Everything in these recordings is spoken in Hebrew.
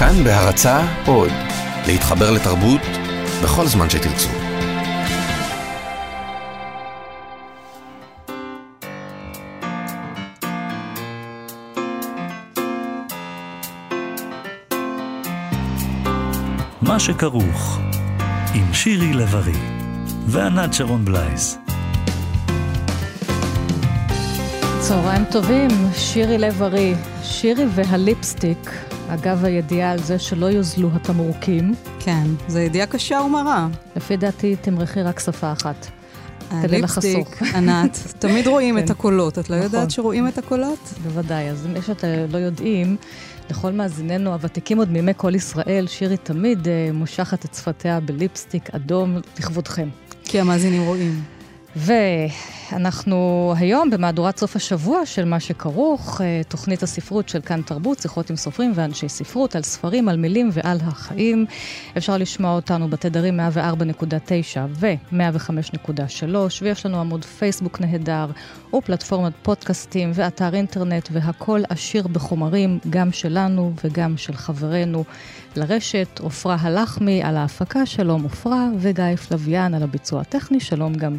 כאן בהרצה עוד, להתחבר לתרבות בכל זמן שתרצו. מה שכרוך, עם שירי לב-ארי וענת שרון בלייס. צהריים טובים, שירי לב-ארי. שירי והליפסטיק, אגב הידיעה על זה שלא יוזלו התמרוקים. כן, זו ידיעה קשה ומרה. לפי דעתי תמרחי רק שפה אחת. כדי הליפסטיק, לחסוך. ענת, תמיד רואים כן. את הקולות. את לא נכון. יודעת שרואים את הקולות? בוודאי. אז אם שאתם לא יודעים, לכל מאזיננו הוותיקים עוד מימי כל ישראל, שירי תמיד אה, מושכת את שפתיה בליפסטיק אדום לכבודכם. כי המאזינים רואים. ואנחנו היום במהדורת סוף השבוע של מה שכרוך, אה, תוכנית הספרות של כאן תרבות, שיחות עם סופרים ואנשי ספרות, על ספרים, על מילים ועל החיים. אפשר לשמוע אותנו בתדרים 104.9 ו-105.3, ויש לנו עמוד פייסבוק נהדר, ופלטפורמת פודקאסטים, ואתר אינטרנט, והכל עשיר בחומרים, גם שלנו וגם של חברינו לרשת. עפרה הלחמי על ההפקה, שלום עפרה, וגיא פלוויאן על הביצוע הטכני, שלום גם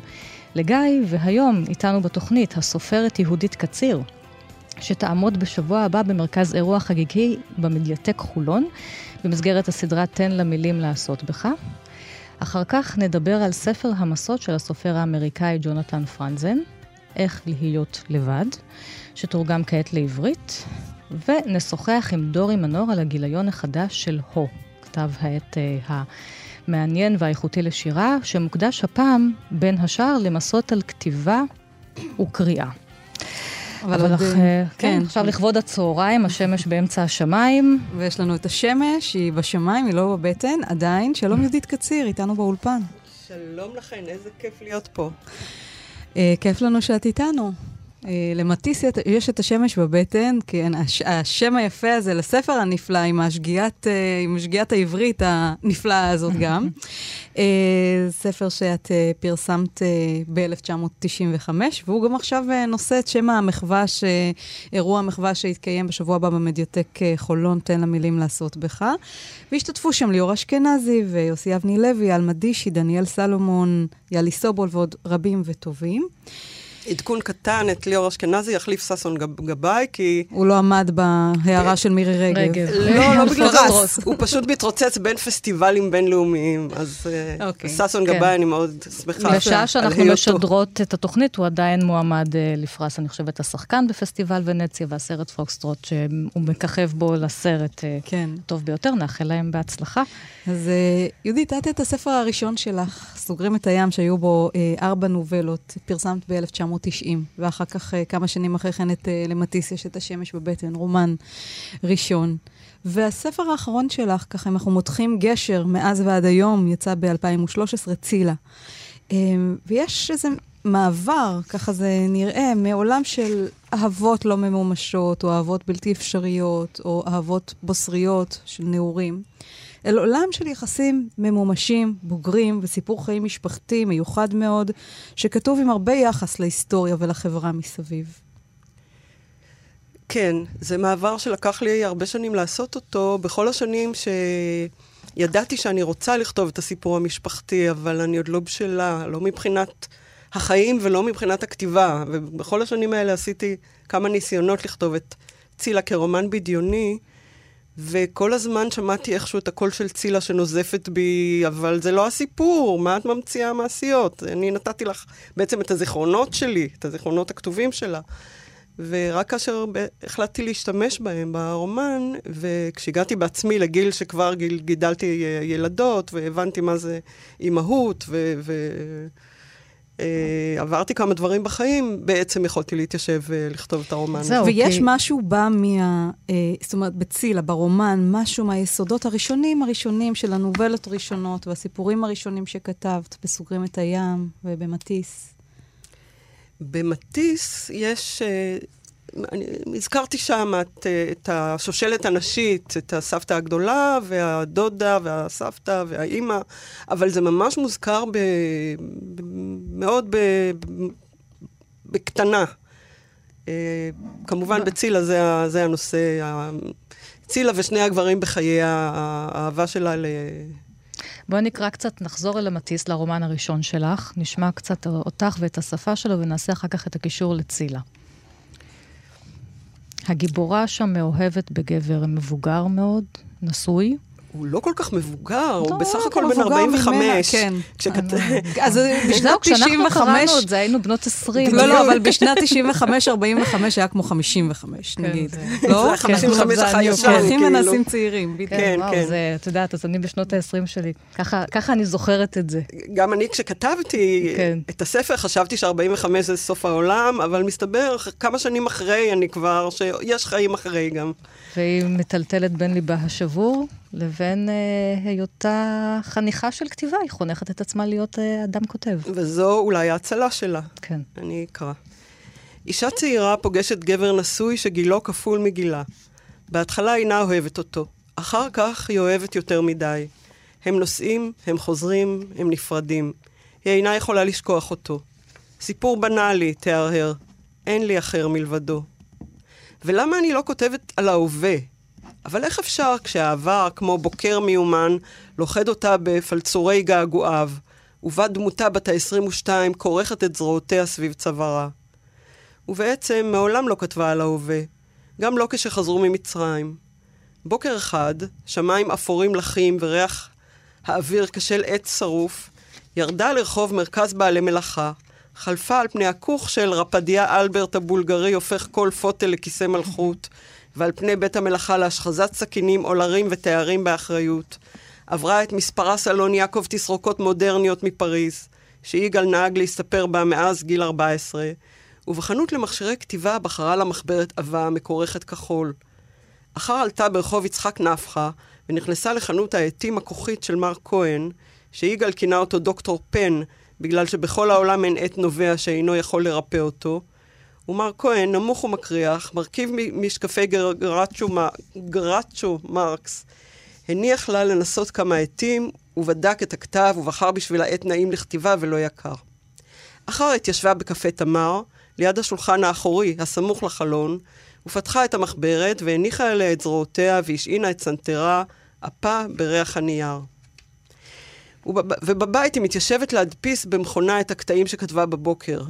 לגיא, והיום איתנו בתוכנית הסופרת יהודית קציר, שתעמוד בשבוע הבא במרכז אירוע חגיגי במדיטק חולון, במסגרת הסדרה תן למילים לעשות בך. אחר כך נדבר על ספר המסות של הסופר האמריקאי ג'ונתן פרנזן, איך להיות לבד, שתורגם כעת לעברית, ונשוחח עם דורי מנור על הגיליון החדש של הו, כתב העת אה, המעניין והאיכותי לשירה, שמוקדש הפעם, בין השאר, למסות על כתיבה וקריאה. אבל, עוד, אך, אה, אה, כן, עכשיו לכבוד הצהריים, השמש באמצע השמיים. ויש לנו את השמש, היא בשמיים, היא לא בבטן, עדיין. שלום יהודית קציר, איתנו באולפן. שלום לכן, איזה כיף להיות פה. אה, כיף לנו שאת איתנו. אה, למטיס יש את השמש בבטן, כן, הש, השם היפה הזה לספר הנפלא, עם השגיאת, אה, עם שגיאת העברית הנפלאה הזאת גם. אה, ספר שאת פרסמת אה, ב-1995, והוא גם עכשיו נושא את שם המחווה, ש- אירוע המחווה שהתקיים בשבוע הבא במדיוטק חולון, תן למילים לעשות בך. והשתתפו שם ליאור אשכנזי ויוסי אבני לוי, אלמה דישי, דניאל סלומון, יאלי סובול ועוד רבים וטובים. עדכון קטן, את ליאור אשכנזי יחליף ששון גב- גבאי, כי... הוא לא עמד בהערה של מירי רגב. רגב. לא, לא בגלל פוקסטרוט. זה, הוא פשוט מתרוצץ בין פסטיבלים בינלאומיים, אז אה, אוקיי. ששון כן. גבאי, אני מאוד שמחה בשעה שאנחנו. משדרות את התוכנית, הוא עדיין מועמד אה, לפרס, אני חושבת, השחקן בפסטיבל ונציה והסרט פוקסטרוט, שהוא מככב בו לסרט אה, כן. טוב ביותר, נאחל להם בהצלחה. אז יהודית, את את הספר הראשון שלך, סוגרים את הים, שהיו בו ארבע נובלות, פרסמת ב-1990, ואחר כך, אה, כמה שנים אחרי כן, את אה, למטיס יש את השמש בבטן, רומן ראשון. והספר האחרון שלך, ככה, אם אנחנו מותחים גשר מאז ועד היום, יצא ב-2013, צילה. אה, ויש איזה מעבר, ככה זה נראה, מעולם של אהבות לא ממומשות, או אהבות בלתי אפשריות, או אהבות בוסריות של נעורים. אל עולם של יחסים ממומשים, בוגרים וסיפור חיים משפחתי מיוחד מאוד, שכתוב עם הרבה יחס להיסטוריה ולחברה מסביב. כן, זה מעבר שלקח לי הרבה שנים לעשות אותו. בכל השנים שידעתי שאני רוצה לכתוב את הסיפור המשפחתי, אבל אני עוד לא בשלה, לא מבחינת החיים ולא מבחינת הכתיבה. ובכל השנים האלה עשיתי כמה ניסיונות לכתוב את צילה כרומן בדיוני, וכל הזמן שמעתי איכשהו את הקול של צילה שנוזפת בי, אבל זה לא הסיפור, מה את ממציאה מעשיות? אני נתתי לך בעצם את הזיכרונות שלי, את הזיכרונות הכתובים שלה. ורק כאשר החלטתי להשתמש בהם ברומן, וכשהגעתי בעצמי לגיל שכבר גיל, גידלתי אה, ילדות, והבנתי מה זה אימהות, ועברתי כמה דברים בחיים, בעצם יכולתי להתיישב ולכתוב את הרומן. זהו. ויש כי- משהו בא מה... אה, זאת אומרת, בצילה, ברומן, משהו מהיסודות הראשונים הראשונים של הנובלות הראשונות והסיפורים הראשונים שכתבת, בסוגרים את הים ובמטיס. במטיס יש... אני הזכרתי שם את, את השושלת הנשית, את הסבתא הגדולה והדודה והסבתא והאימא, אבל זה ממש מוזכר ב, ב, מאוד ב, ב, בקטנה. אה, כמובן בצילה זה, זה הנושא, צילה ושני הגברים בחיי האהבה שלה ל... בואי נקרא קצת, נחזור אל המטיס, לרומן הראשון שלך, נשמע קצת אותך ואת השפה שלו, ונעשה אחר כך את הקישור לצילה. הגיבורה שם מאוהבת בגבר מבוגר מאוד, נשוי, הוא לא כל כך מבוגר, הוא לא, בסך הכל בן מבוגר 45. ממנה, כן. כשכת- אז בשנת זהו, כשאנחנו 95... קראנו את זה, היינו בנות 20. לא, לא, אבל בשנת 95, 45 היה כמו 55, כן, נגיד. זה- לא? זה 55 זה החי אני ישן, יודעת. הולכים כאילו. ונעשים צעירים, בדיוק. כן, כן, כן. זה, את יודעת, אז אני בשנות ה-20 שלי. ככה ככה אני זוכרת את זה. גם אני, כשכתבתי כן. את הספר, חשבתי ש-45 זה סוף העולם, אבל מסתבר, כמה שנים אחרי, אני כבר, שיש חיים אחרי גם. והיא מטלטלת בין ליבה השבור לבין אה, היותה חניכה של כתיבה. היא חונכת את עצמה להיות אה, אדם כותב. וזו אולי ההצלה שלה. כן. אני אקרא. אישה צעירה פוגשת גבר נשוי שגילו כפול מגילה. בהתחלה אינה אוהבת אותו, אחר כך היא אוהבת יותר מדי. הם נוסעים, הם חוזרים, הם נפרדים. היא אינה יכולה לשכוח אותו. סיפור בנאלי, תהרהר. אין לי אחר מלבדו. ולמה אני לא כותבת על ההווה? אבל איך אפשר כשהעבר, כמו בוקר מיומן, לוכד אותה בפלצורי געגועיו, ובה דמותה בת ה-22 כורכת את זרועותיה סביב צווארה? ובעצם מעולם לא כתבה על ההווה, גם לא כשחזרו ממצרים. בוקר אחד, שמיים אפורים לחים וריח האוויר כשל עץ שרוף, ירדה לרחוב מרכז בעלי מלאכה, חלפה על פני הכוך של רפדיה אלברט הבולגרי הופך כל פוטל לכיסא מלכות, ועל פני בית המלאכה להשחזת סכינים, עולרים ותארים באחריות. עברה את מספרה סלון יעקב תסרוקות מודרניות מפריז, שיגאל נהג להסתפר בה מאז גיל 14, ובחנות למכשירי כתיבה בחרה לה מחברת עבה מכורכת כחול. אחר עלתה ברחוב יצחק נפחא, ונכנסה לחנות העטים הכוחית של מר כהן, שיגאל כינה אותו דוקטור פן, בגלל שבכל העולם אין עט נובע שאינו יכול לרפא אותו. ומר כהן, נמוך ומקריח, מרכיב משקפי גר- גרצ'ו, גרצ'ו מרקס, הניח לה לנסות כמה עטים, ובדק את הכתב, ובחר בשביל העט נעים לכתיבה ולא יקר. אחר התיישבה בקפה תמר, ליד השולחן האחורי, הסמוך לחלון, ופתחה את המחברת, והניחה אליה את זרועותיה, והשעינה את צנתרה, אפה בריח הנייר. ובב- ובבית היא מתיישבת להדפיס במכונה את הקטעים שכתבה בבוקר.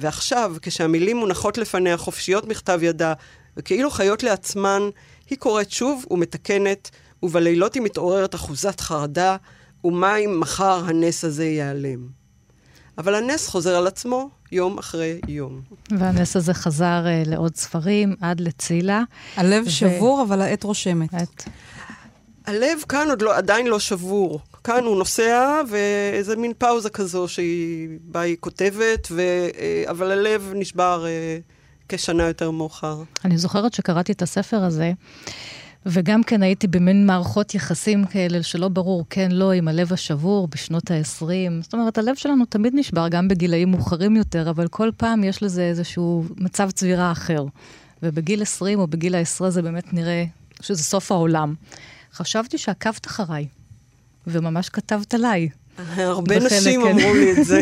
ועכשיו, כשהמילים מונחות לפניה חופשיות מכתב ידה, וכאילו חיות לעצמן, היא קוראת שוב ומתקנת, ובלילות היא מתעוררת אחוזת חרדה, ומה אם מחר הנס הזה ייעלם. אבל הנס חוזר על עצמו יום אחרי יום. והנס הזה חזר אה, לעוד ספרים, עד לצילה. הלב ו- שבור, אבל העת רושמת. את... הלב כאן עוד לא, עדיין לא שבור. כאן הוא נוסע, ואיזה מין פאוזה כזו שהיא, בה היא כותבת, ו, אה, אבל הלב נשבר אה, כשנה יותר מאוחר. אני זוכרת שקראתי את הספר הזה, וגם כן הייתי במין מערכות יחסים כאלה שלא ברור כן, לא, עם הלב השבור בשנות ה-20. זאת אומרת, הלב שלנו תמיד נשבר, גם בגילאים מאוחרים יותר, אבל כל פעם יש לזה איזשהו מצב צבירה אחר. ובגיל 20 או בגיל ה-10 זה באמת נראה שזה סוף העולם. חשבתי שעקבת אחריי, וממש כתבת עליי. הרבה נשים כן. אמרו לי את זה.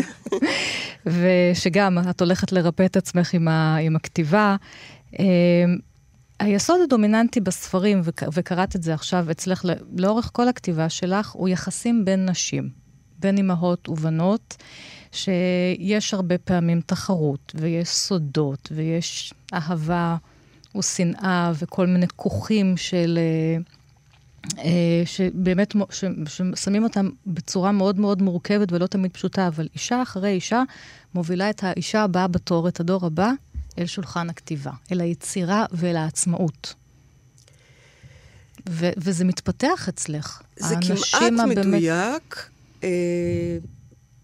ושגם את הולכת לרפא את עצמך עם, ה, עם הכתיבה. אה, היסוד הדומיננטי בספרים, וק, וקראת את זה עכשיו אצלך לאורך כל הכתיבה שלך, הוא יחסים בין נשים, בין אימהות ובנות, שיש הרבה פעמים תחרות, ויש סודות, ויש אהבה ושנאה, וכל מיני כוכים של... אה, שבאמת, מו- ש- ששמים אותם בצורה מאוד מאוד מורכבת ולא תמיד פשוטה, אבל אישה אחרי אישה מובילה את האישה הבאה בתור, את הדור הבא, אל שולחן הכתיבה, אל היצירה ואל העצמאות. ו- וזה מתפתח אצלך. זה כמעט מדויק. אה,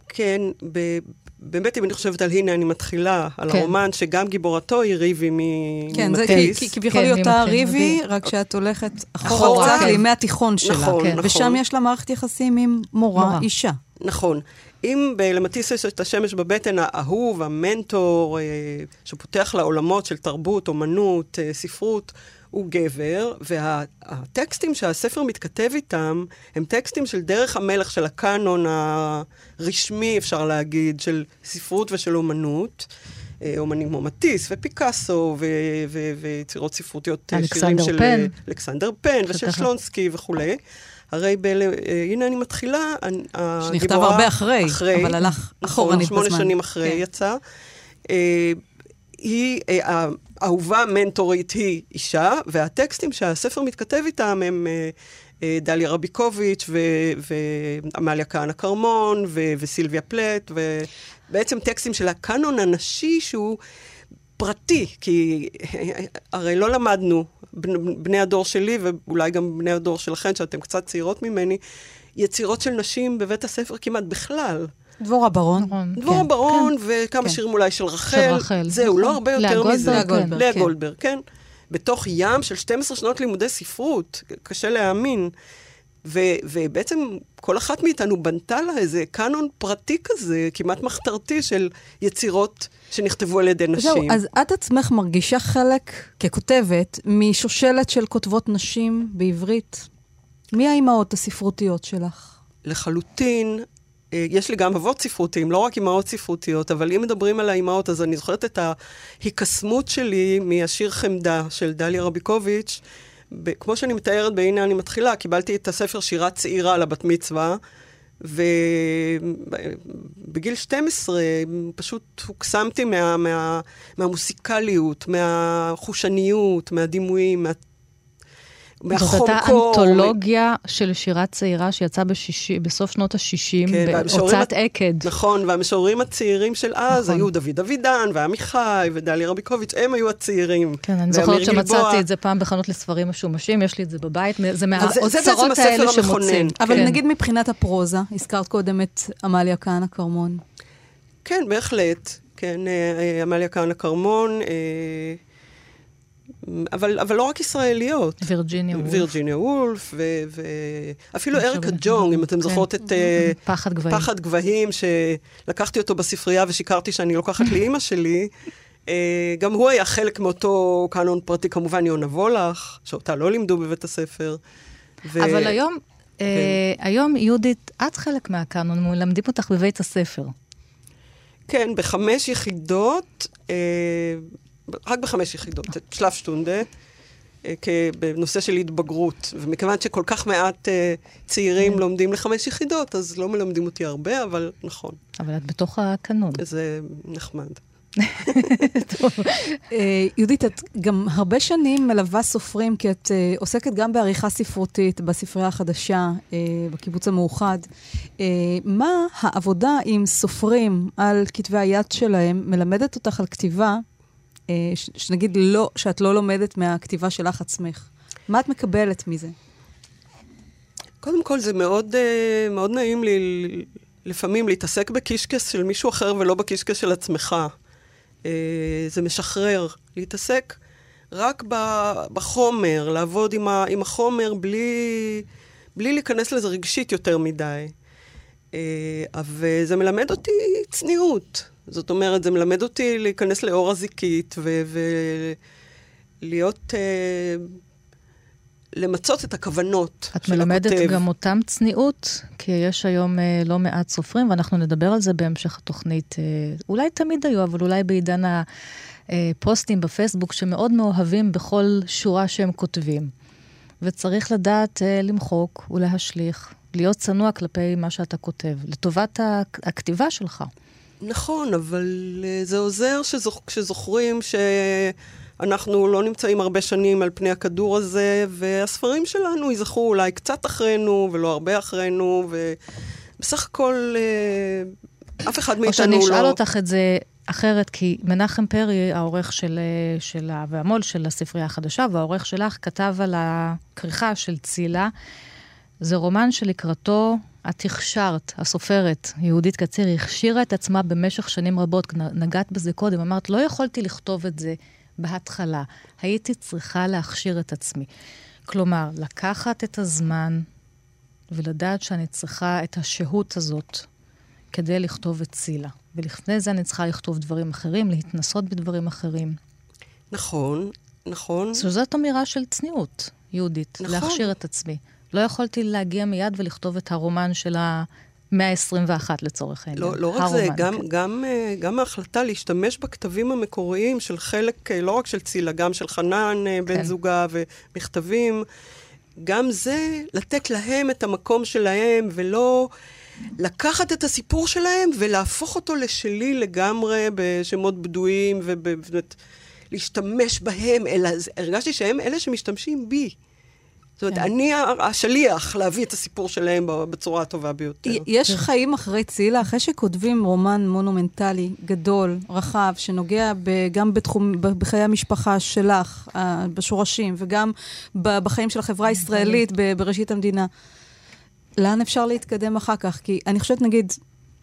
כן, ב- באמת, אם אני חושבת על הנה, אני מתחילה, על כן. הרומן, שגם גיבורתו היא ריבי מ- כן, זה ממטיס. כי- כי כביכול כן, היא אותה ריבי. רק שאת הולכת אחורה אחורה, קצת כן. לימי התיכון שלה. נכון, כן. נכון. ושם יש לה מערכת יחסים עם מורה, מורה. אישה. נכון. אם למטיס יש את השמש בבטן, האהוב, המנטור, אה, שפותח לעולמות של תרבות, אומנות, אה, ספרות, הוא גבר, והטקסטים שהספר מתכתב איתם, הם טקסטים של דרך המלך, של הקאנון הרשמי, אפשר להגיד, של ספרות ושל אומנות. אה, אומנים כמו מטיס ופיקאסו ויצירות ספרותיות, אה, שירים של פן. אלכסנדר פן ושל שלונסקי וכולי. הרי ב... הנה אני מתחילה, שנכתב הרבה אחרי, אחרי אבל הלך נכון, אחורנית בזמן. שמונה שנים אחרי כן. יצא. היא, האהובה מנטורית היא אישה, והטקסטים שהספר מתכתב איתם הם אה, דליה רביקוביץ' ועמליה כהנא כרמון וסילביה פלט, ובעצם טקסטים של הקאנון הנשי שהוא פרטי, כי הרי לא למדנו, בני הדור שלי ואולי גם בני הדור שלכם, שאתם קצת צעירות ממני, יצירות של נשים בבית הספר כמעט בכלל. דבורה ברון. נכון, דבורה כן, ברון, כן, וכמה כן. שירים אולי של רחל. של רחל. זהו, לא נכון. הרבה יותר מזה. לאה גולדברג, לאה גולדברג, כן. בתוך ים של 12 שנות לימודי ספרות, קשה להאמין. ו, ובעצם כל אחת מאיתנו בנתה לה איזה קאנון פרטי כזה, כמעט מחתרתי, של יצירות שנכתבו על ידי נשים. זהו, אז את עצמך מרגישה חלק, ככותבת, משושלת של כותבות נשים בעברית. מי האימהות הספרותיות שלך? לחלוטין. אה, יש לי גם אבות ספרותיים, לא רק אימהות ספרותיות, אבל אם מדברים על האימהות, אז אני זוכרת את ההיקסמות שלי מהשיר חמדה של דליה רביקוביץ'. ב- כמו שאני מתארת ב"הנה אני מתחילה", קיבלתי את הספר שירה צעירה לבת מצווה, ובגיל 12 פשוט הוקסמתי מה, מה, מהמוסיקליות, מהחושניות, מהדימויים, מה... זאת הייתה אנתולוגיה של שירה צעירה שיצאה בשישי, בסוף שנות ה-60, כן, בהוצאת עקד. נכון, והמשוררים הצעירים של אז נכון. היו דוד אבידן, ועמיחי, ודליה רביקוביץ', הם היו הצעירים. כן, אני זוכרת שמצאתי את זה פעם בחנות לספרים משומשים, יש לי את זה בבית, זה מהאוצרות האלה שמוצאים. אבל כן. נגיד מבחינת הפרוזה, הזכרת קודם את עמליה כהנא כרמון. כן, בהחלט. כן, אה, אה, עמליה כהנא כרמון. אה, אבל, אבל לא רק ישראליות. וירג'יניה וולף. וירג'יניה וולף, ואפילו אריקה ג'ונג, אם אתם כן. זוכרות את... אה, פחד גבהים. פחד גבהים, שלקחתי אותו בספרייה ושיקרתי שאני לוקחת לאימא שלי. אה, גם הוא היה חלק מאותו קאנון פרטי, כמובן יונה וולך, שאותה לא לימדו בבית הספר. ו... אבל היום, כן. אה, היום, יהודית, את חלק מהקאנון, מלמדים אותך בבית הספר. כן, בחמש יחידות. אה, רק בחמש יחידות, שלב שטונדה, אה, בנושא של התבגרות. ומכיוון שכל כך מעט אה, צעירים כן. לומדים לחמש יחידות, אז לא מלמדים אותי הרבה, אבל נכון. אבל את בתוך הקנון. זה נחמד. אה, יהודית, את גם הרבה שנים מלווה סופרים, כי את עוסקת גם בעריכה ספרותית בספרייה החדשה, בקיבוץ המאוחד. מה העבודה עם סופרים על כתבי היד שלהם מלמדת אותך על כתיבה שנגיד לא, שאת לא לומדת מהכתיבה שלך עצמך? מה את מקבלת מזה? קודם כל, זה מאוד, אה, מאוד נעים לי לפעמים להתעסק בקישקס של מישהו אחר ולא בקישקס של עצמך. אה, זה משחרר. להתעסק רק בחומר, לעבוד עם החומר בלי, בלי להיכנס לזה רגשית יותר מדי. וזה מלמד אותי צניעות. זאת אומרת, זה מלמד אותי להיכנס לאור הזיקית ולהיות... אה, למצות את הכוונות של הכותב. את מלמדת גם אותם צניעות, כי יש היום אה, לא מעט סופרים, ואנחנו נדבר על זה בהמשך התוכנית. אה, אולי תמיד היו, אבל אולי בעידן הפוסטים בפייסבוק, שמאוד מאוהבים בכל שורה שהם כותבים. וצריך לדעת אה, למחוק ולהשליך, להיות צנוע כלפי מה שאתה כותב, לטובת הכתיבה שלך. נכון, אבל uh, זה עוזר שזוכ... כשזוכרים שאנחנו לא נמצאים הרבה שנים על פני הכדור הזה, והספרים שלנו ייזכרו אולי קצת אחרינו, ולא הרבה אחרינו, ובסך הכל uh, אף אחד מאיתנו לא... או שאני אשאל אותך את זה אחרת, כי מנחם פרי, העורך של, אה, של והמו"ל של הספרייה החדשה, והעורך שלך, כתב על הכריכה של צילה. זה רומן שלקראתו את הכשרת, הסופרת, יהודית קציר, הכשירה את עצמה במשך שנים רבות. נגעת בזה קודם, אמרת, לא יכולתי לכתוב את זה בהתחלה. הייתי צריכה להכשיר את עצמי. כלומר, לקחת את הזמן ולדעת שאני צריכה את השהות הזאת כדי לכתוב את צילה. ולפני זה אני צריכה לכתוב דברים אחרים, להתנסות בדברים אחרים. נכון, נכון. זאת אמירה של צניעות, יהודית, נכון. להכשיר את עצמי. לא יכולתי להגיע מיד ולכתוב את הרומן של מאה ה-21 לצורך העניין. לא, לא רק זה, גם, גם, אה, גם ההחלטה להשתמש בכתבים המקוריים של חלק, אה, לא רק של צילה, גם של חנן, אה, בן כן. זוגה, ומכתבים, גם זה, לתת להם את המקום שלהם, ולא לקחת את הסיפור שלהם ולהפוך אותו לשלי לגמרי בשמות בדויים, ובאמת להשתמש בהם, אלא הרגשתי שהם אלה שמשתמשים בי. זאת אומרת, כן. אני השליח להביא את הסיפור שלהם בצורה הטובה ביותר. יש חיים אחרי צילה, אחרי שכותבים רומן מונומנטלי גדול, רחב, שנוגע גם בתחום, בחיי המשפחה שלך, בשורשים, וגם בחיים של החברה הישראלית בראשית המדינה. לאן אפשר להתקדם אחר כך? כי אני חושבת, נגיד,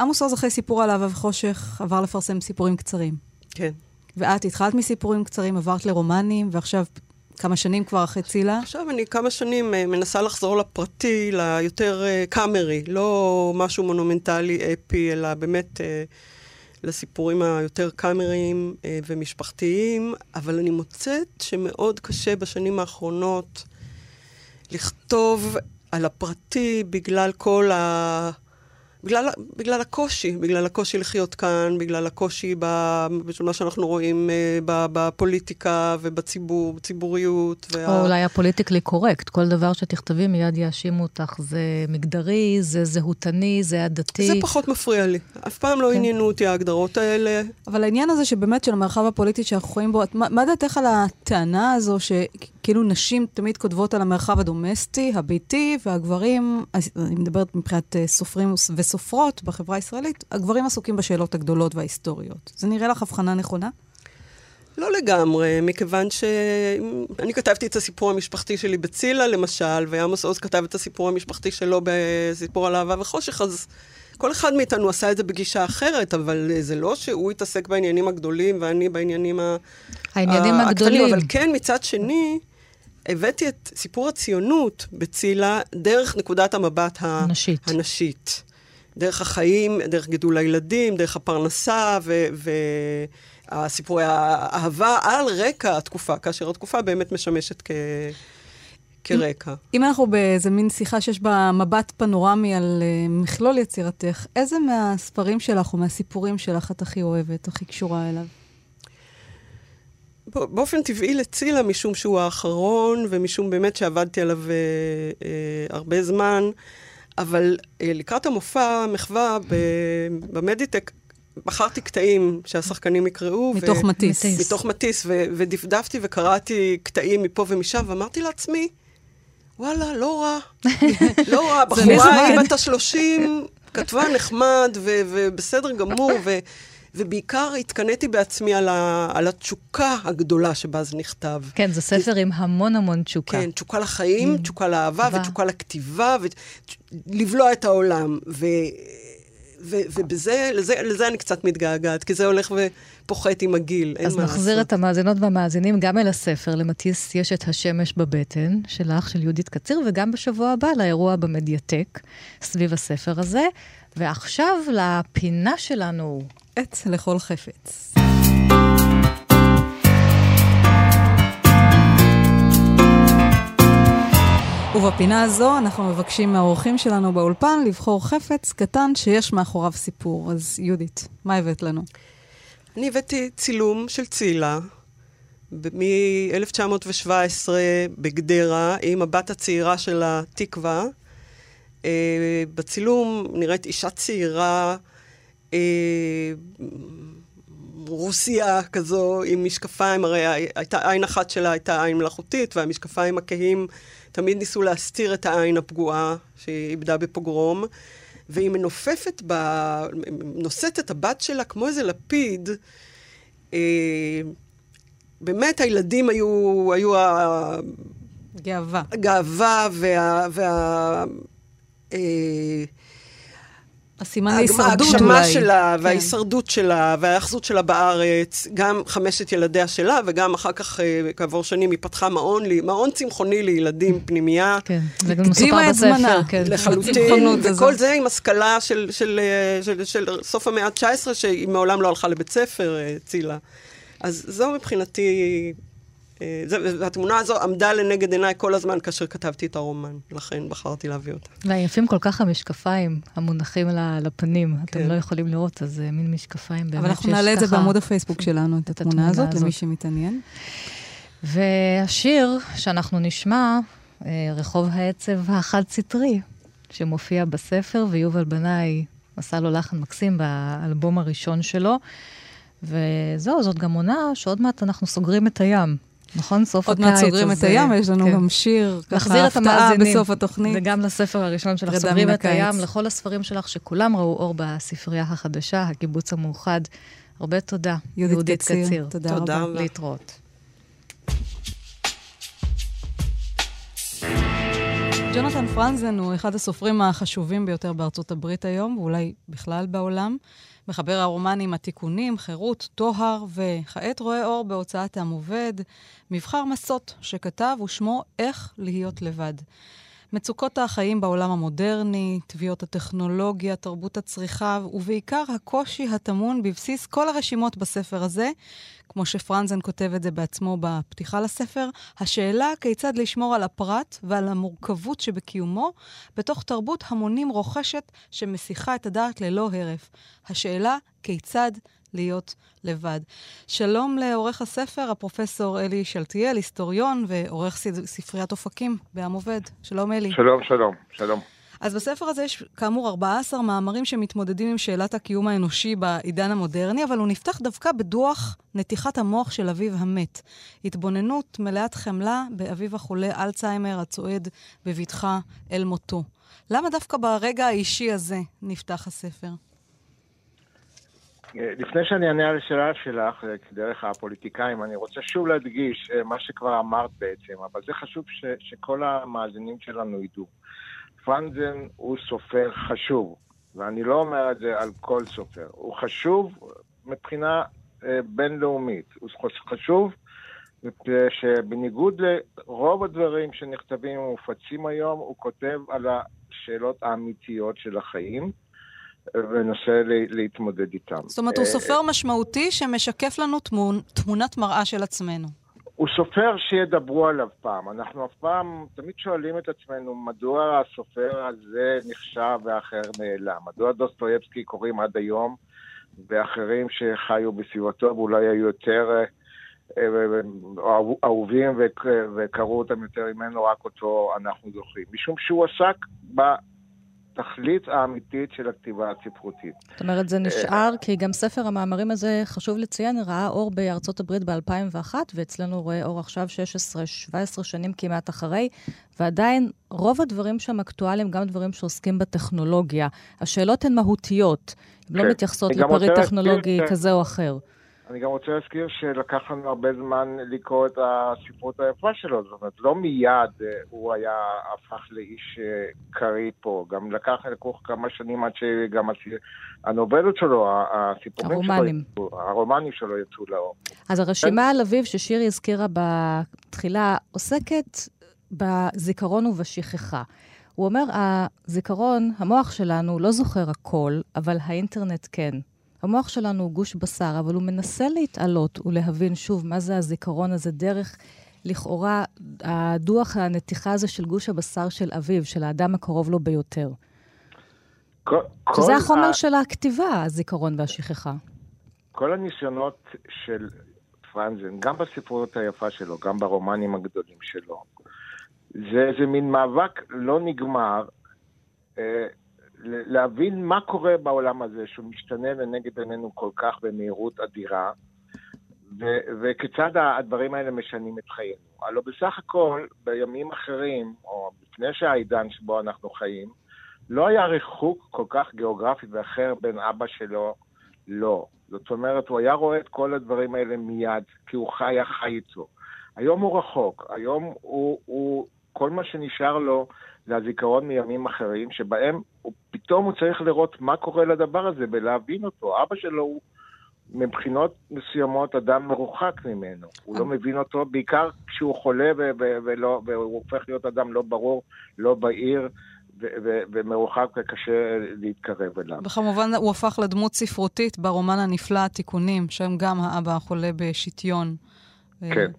עמוס עוז אחרי סיפור על אהבה וחושך עבר לפרסם סיפורים קצרים. כן. ואת התחלת מסיפורים קצרים, עברת לרומנים, ועכשיו כמה שנים כבר אחרי צילה? עכשיו אני כמה שנים uh, מנסה לחזור לפרטי, ליותר uh, קאמרי, לא משהו מונומנטלי, אפי, אלא באמת uh, לסיפורים היותר קאמריים ומשפחתיים, אבל אני מוצאת שמאוד קשה בשנים האחרונות לכתוב על הפרטי בגלל כל ה... בגלל, בגלל הקושי, בגלל הקושי לחיות כאן, בגלל הקושי במה שאנחנו רואים אה, בפוליטיקה ובציבור, בציבוריות. וה... או אולי הפוליטיקלי קורקט, כל דבר שתכתבי מיד יאשימו אותך, זה מגדרי, זה זהותני, זה עדתי. זה פחות מפריע לי. אף פעם לא כן. עניינו אותי ההגדרות האלה. אבל העניין הזה שבאמת של המרחב הפוליטי שאנחנו חיים בו, מה, מה דעתך על הטענה הזו שכאילו נשים תמיד כותבות על המרחב הדומסטי, הביתי, והגברים, אני מדברת מבחינת אה, סופרים ו... סופרות בחברה הישראלית, הגברים עסוקים בשאלות הגדולות וההיסטוריות. זה נראה לך הבחנה נכונה? לא לגמרי, מכיוון שאני כתבתי את הסיפור המשפחתי שלי בצילה, למשל, ועמוס עוז כתב את הסיפור המשפחתי שלו בסיפור על אהבה וחושך, אז כל אחד מאיתנו עשה את זה בגישה אחרת, אבל זה לא שהוא התעסק בעניינים הגדולים ואני בעניינים העניינים הגדולים. אבל כן, מצד שני, הבאתי את סיפור הציונות בצילה דרך נקודת המבט הנשית. הנשית. דרך החיים, דרך גידול הילדים, דרך הפרנסה והסיפורי האהבה על רקע התקופה, כאשר התקופה באמת משמשת כ... כרקע. אם אנחנו באיזה מין שיחה שיש בה מבט פנורמי על uh, מכלול יצירתך, איזה מהספרים שלך או מהסיפורים שלך את הכי אוהבת, הכי קשורה אליו? באופן טבעי לצילה, משום שהוא האחרון, ומשום באמת שעבדתי עליו uh, uh, הרבה זמן. אבל אה, לקראת המופע, מחווה במדיטק, בחרתי קטעים שהשחקנים יקראו. מתוך ו- מטיס. מתוך מטיס, ו- ודפדפתי וקראתי קטעים מפה ומשם, ואמרתי לעצמי, וואלה, לא רע. לא רע, בחורה בת השלושים כתבה נחמד ו- ובסדר גמור, ו- ובעיקר התקנאתי בעצמי על, ה, על התשוקה הגדולה שבה זה נכתב. כן, זה ספר עם המון המון תשוקה. כן, תשוקה לחיים, mm. תשוקה לאהבה ותשוקה לכתיבה, ולבלוע את העולם. ו... ו- ובזה, לזה, לזה אני קצת מתגעגעת, כי זה הולך ופוחת עם הגיל, אין מה לעשות. אז נחזיר את המאזינות והמאזינים גם אל הספר, למטיס יש את השמש בבטן, שלך, של יהודית קציר, וגם בשבוע הבא לאירוע במדיאטק, סביב הספר הזה. ועכשיו לפינה שלנו. עץ לכל חפץ. ובפינה הזו אנחנו מבקשים מהאורחים שלנו באולפן לבחור חפץ קטן שיש מאחוריו סיפור. אז יהודית, מה הבאת לנו? אני הבאתי צילום של צילה מ-1917 בגדרה, עם הבת הצעירה של התקווה. Uh, בצילום נראית אישה צעירה, רוסיה כזו, עם משקפיים, הרי הייתה, עין אחת שלה הייתה עין מלאכותית, והמשקפיים הכהים תמיד ניסו להסתיר את העין הפגועה שהיא איבדה בפוגרום. והיא מנופפת, ב... נושאת את הבת שלה כמו איזה לפיד. אה, באמת הילדים היו, היו ה... גאווה. הגאווה וה... וה... אה, הסימן להישרדות אולי. ההגשמה שלה, כן. וההישרדות שלה, וההאחזות שלה בארץ, גם חמשת ילדיה שלה, וגם אחר כך, אה, כעבור שנים, היא פתחה מעון, מעון צמחוני לילדים, פנימייה. כן, זה גם מסופר בספר, כן. לחלוטין, וכל זה עם השכלה של, של, של, של, של סוף המאה ה-19, שהיא מעולם לא הלכה לבית ספר, צילה. אז זו מבחינתי אה, והתמונה הזו עמדה לנגד עיניי כל הזמן כאשר כתבתי את הרומן, לכן בחרתי להביא אותה. ויפים כל כך המשקפיים המונחים לפנים. אתם כן. לא יכולים לראות, אז זה מין משקפיים באמת אבל אנחנו שיש נעלה את זה ככה- בעמוד הפייסבוק שלנו, את את התמונה הזאת, התמונה למי הזאת. שמתעניין. והשיר שאנחנו נשמע, אה, רחוב העצב החד-סטרי, שמופיע בספר, ויובל בנאי עשה לו לחן מקסים באלבום הראשון שלו. וזהו, זאת גם עונה שעוד מעט אנחנו סוגרים את הים. נכון? סוף עוד הקיץ. מעט סוגרים את אז, הים, אה, יש לנו כן. גם שיר, ככה את הפתעה. בסוף התוכנית. וגם לספר הראשון שלך, סוגרים את הים. לכל הספרים שלך, שכולם ראו אור בספרייה החדשה, הקיבוץ המאוחד. הרבה תודה, יהודית קציר, תודה. רבה. להתראות. ג'ונתן פרנזן הוא אחד הסופרים החשובים ביותר בארצות הברית היום, ואולי בכלל בעולם. מחבר הרומנים התיקונים, חירות, טוהר, וכעת רואה אור בהוצאת עם עובד. מבחר מסות שכתב ושמו איך להיות לבד. מצוקות החיים בעולם המודרני, תביעות הטכנולוגיה, תרבות הצריכה, ובעיקר הקושי הטמון בבסיס כל הרשימות בספר הזה, כמו שפרנזן כותב את זה בעצמו בפתיחה לספר, השאלה כיצד לשמור על הפרט ועל המורכבות שבקיומו בתוך תרבות המונים רוכשת שמסיחה את הדעת ללא הרף. השאלה כיצד להיות לבד. שלום לעורך הספר, הפרופסור אלי שלטיאל, היסטוריון ועורך ספריית אופקים בעם עובד. שלום אלי. שלום, שלום, שלום. אז בספר הזה יש כאמור 14 מאמרים שמתמודדים עם שאלת הקיום האנושי בעידן המודרני, אבל הוא נפתח דווקא בדוח נתיחת המוח של אביו המת. התבוננות מלאת חמלה באביו החולה אלצהיימר הצועד בבטחה אל מותו. למה דווקא ברגע האישי הזה נפתח הספר? לפני שאני אענה על השאלה שלך, אה, דרך הפוליטיקאים, אני רוצה שוב להדגיש אה, מה שכבר אמרת בעצם, אבל זה חשוב ש, שכל המאזינים שלנו ידעו. פרנזן הוא סופר חשוב, ואני לא אומר את זה על כל סופר. הוא חשוב מבחינה אה, בינלאומית. הוא חשוב שבניגוד לרוב הדברים שנכתבים ומופצים היום, הוא כותב על השאלות האמיתיות של החיים. וננסה לה- להתמודד איתם. זאת אומרת, הוא אה, סופר משמעותי שמשקף לנו תמון, תמונת מראה של עצמנו. הוא סופר שידברו עליו פעם. אנחנו אף פעם תמיד שואלים את עצמנו, מדוע הסופר הזה נחשב ואחר נעלם? מדוע דוסטויבסקי קוראים עד היום, ואחרים שחיו בסביבתו ואולי היו יותר אה, אה, אהוב- אהובים וק- וקראו אותם יותר ממנו, רק אותו אנחנו זוכרים. משום שהוא עסק בתכלית האמיתית של הכתיבה הספרותית. זאת אומרת, זה נשאר, כי גם ספר המאמרים הזה, חשוב לציין, ראה אור בארצות הברית ב-2001, ואצלנו רואה אור עכשיו 16-17 שנים כמעט אחרי, ועדיין רוב הדברים שם אקטואליים, גם דברים שעוסקים בטכנולוגיה. השאלות הן מהותיות, הן לא כן. מתייחסות לפריט טכנולוגי כזה או אחר. אני גם רוצה להזכיר שלקח לנו הרבה זמן לקרוא את הספרות היפה שלו, זאת אומרת, לא מיד אה, הוא היה, הפך לאיש אה, קריא פה, גם לקח, לקחו כמה שנים עד שגם הנובלות שלו, הסיפורים הרומנים. שלו, יצאו- הרומנים שלו יצאו לאור. אז הרשימה על אביו ששירי הזכירה בתחילה עוסקת בזיכרון ובשכחה. הוא אומר, הזיכרון, המוח שלנו לא זוכר הכל, אבל האינטרנט כן. המוח שלנו הוא גוש בשר, אבל הוא מנסה להתעלות ולהבין שוב מה זה הזיכרון הזה דרך, לכאורה, הדוח הנתיחה הזה של גוש הבשר של אביו, של האדם הקרוב לו ביותר. כל, שזה החומר ה- של הכתיבה, הזיכרון והשכחה. כל הניסיונות של פרנזן, גם בספרות היפה שלו, גם ברומנים הגדולים שלו, זה איזה מין מאבק לא נגמר אה, להבין מה קורה בעולם הזה, שהוא משתנה לנגד עינינו כל כך במהירות אדירה, ו- וכיצד הדברים האלה משנים את חיינו. הלוא בסך הכל, בימים אחרים, או לפני שהעידן שבו אנחנו חיים, לא היה ריחוק כל כך גיאוגרפי ואחר בין אבא שלו לא. זאת אומרת, הוא היה רואה את כל הדברים האלה מיד, כי הוא חי, היה חי איתו. היום הוא רחוק, היום הוא, הוא, כל מה שנשאר לו זה הזיכרון מימים אחרים, שבהם הוא, פתאום הוא צריך לראות מה קורה לדבר הזה ולהבין אותו. אבא שלו הוא מבחינות מסוימות אדם מרוחק ממנו. הוא לא מבין אותו, בעיקר כשהוא חולה ו- ו- ולא, והוא הופך להיות אדם לא ברור, לא בהיר. ו- ו- ומרוחק וקשה להתקרב אליו. וכמובן, הוא הפך לדמות ספרותית ברומן הנפלא, התיקונים, שם גם האבא החולה בשטיון כן.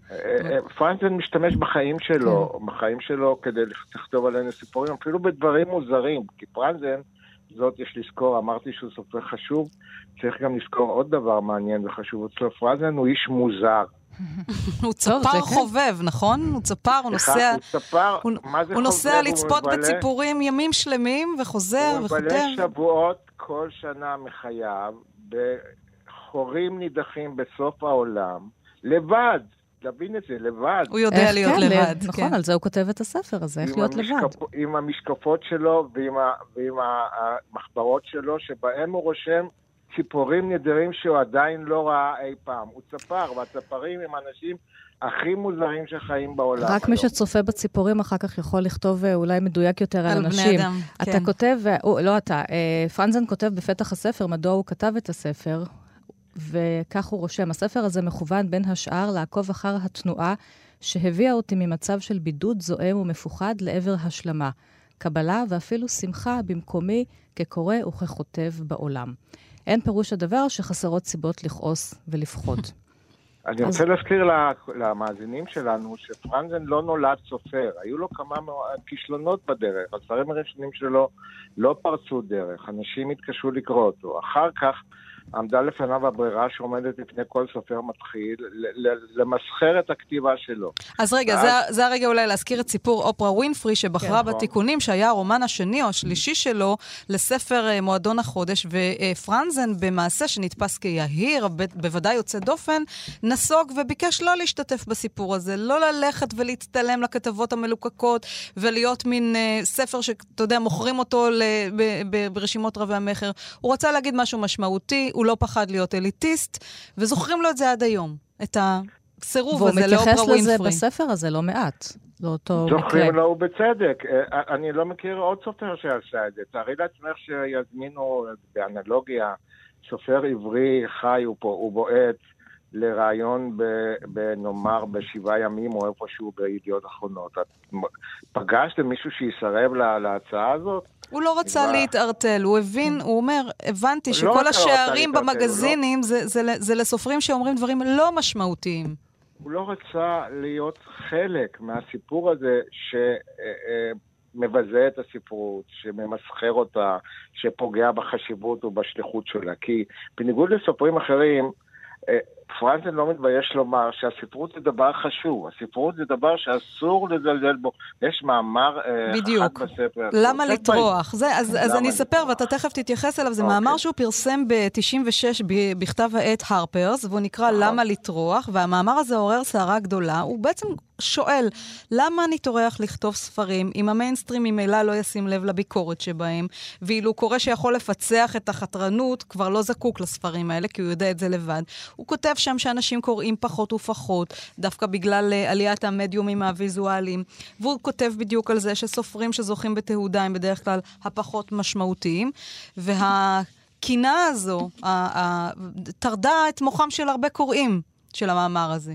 פרנזן משתמש בחיים שלו, כן. בחיים שלו כדי לכתוב עלינו סיפורים, אפילו בדברים מוזרים, כי פרנזן, זאת יש לזכור, אמרתי שהוא סופר חשוב, צריך גם לזכור עוד דבר מעניין וחשוב אצלו, פרנזן הוא איש מוזר. הוא צפר כן. חובב, נכון? הוא צפר, הוא נוסע... הוא צפר, מה זה הוא נוסע לצפות בציפורים ימים שלמים וחוזר וחותר. הוא מבלה שבועות כל שנה מחייו בחורים נידחים בסוף העולם, לבד. להבין את זה, לבד. הוא יודע להיות כן, לבד. נכון, כן. על זה הוא כותב את הספר הזה, איך להיות המשקפ... לבד. עם המשקפות שלו ועם, ה... ועם המחברות שלו, שבהם הוא רושם ציפורים נדירים שהוא עדיין לא ראה אי פעם. הוא צפר, והצפרים הם אנשים הכי מוזרים שחיים בעולם. רק מי שצופה בציפורים אחר כך יכול לכתוב אה, אולי מדויק יותר על, על אנשים. על בני אדם, אתה כן. כותב, או, לא אתה, אה, פרנזן כותב בפתח הספר מדוע הוא כתב את הספר, וכך הוא רושם, הספר הזה מכוון בין השאר לעקוב אחר התנועה שהביאה אותי ממצב של בידוד זועם ומפוחד לעבר השלמה, קבלה ואפילו שמחה במקומי כקורא וככותב בעולם. אין פירוש הדבר שחסרות סיבות לכעוס ולפחוד. אני רוצה להזכיר למאזינים שלנו שפרנזן לא נולד סופר, היו לו כמה כישלונות בדרך, הספרים הראשונים שלו לא פרצו דרך, אנשים התקשו לקרוא אותו. אחר כך עמדה לפניו הברירה שעומדת לפני כל סופר מתחיל, למסחר את הכתיבה שלו. אז רגע, ואז... זה, זה הרגע אולי להזכיר את סיפור אופרה ווינפרי, שבחרה כן, בתיקונים שהיה הרומן השני או השלישי שלו לספר uh, מועדון החודש, ופרנזן במעשה שנתפס כיהיר, בוודאי יוצא דופן, נסוג וביקש לא להשתתף בסיפור הזה, לא ללכת ולהצטלם לכתבות המלוקקות, ולהיות מין uh, ספר שאתה יודע, מוכרים אותו ל, ב, ב, ברשימות רבי המכר. הוא רצה להגיד משהו משמעותי, הוא לא פחד להיות אליטיסט, וזוכרים לו את זה עד היום, את הסירוב הזה לאופרה ווינפרי. והוא מתייחס לזה בספר הזה לא מעט, לאותו מקרה. זוכרים לו בצדק. אה, אני לא מכיר עוד סופר שעשה את זה. תארי לעצמך שיזמינו באנלוגיה סופר עברי חי ובועט. לראיון, נאמר, בשבעה ימים או איפשהו בידיעות אחרונות. את פגשת מישהו שיסרב להצעה הזאת? הוא לא רצה נגמר. להתערטל, הוא הבין, הוא אומר, הבנתי לא שכל לא השערים במגזינים לא... זה, זה, זה, לסופרים שאומרים דברים לא משמעותיים. הוא לא רצה להיות חלק מהסיפור הזה שמבזה את הספרות, שממסחר אותה, שפוגע בחשיבות ובשליחות שלה. כי בניגוד לסופרים אחרים, אה, פרנזן לא מתבייש לומר שהספרות זה דבר חשוב, הספרות זה דבר שאסור לזלזל בו. יש מאמר אה, בדיוק. אחד בספר. למה לטרוח? זה, אז, אז אני אספר ואתה תכף תתייחס אליו. זה okay. מאמר אוקיי. שהוא פרסם ב-96 בכתב העת הרפרס, והוא נקרא נכון. למה לטרוח, והמאמר הזה עורר סערה גדולה. הוא בעצם שואל, למה אני טורח לכתוב ספרים אם המיינסטרים ממילא לא ישים לב לביקורת שבהם, ואילו קורא שיכול לפצח את החתרנות, כבר לא זקוק לספרים האלה, כי הוא יודע את זה לבד. הוא כותב שם שאנשים קוראים פחות ופחות, דווקא בגלל uh, עליית המדיומים הוויזואליים. והוא כותב בדיוק על זה שסופרים שזוכים בתהודה הם בדרך כלל הפחות משמעותיים. והקינה הזו טרדה את מוחם של הרבה קוראים של המאמר הזה.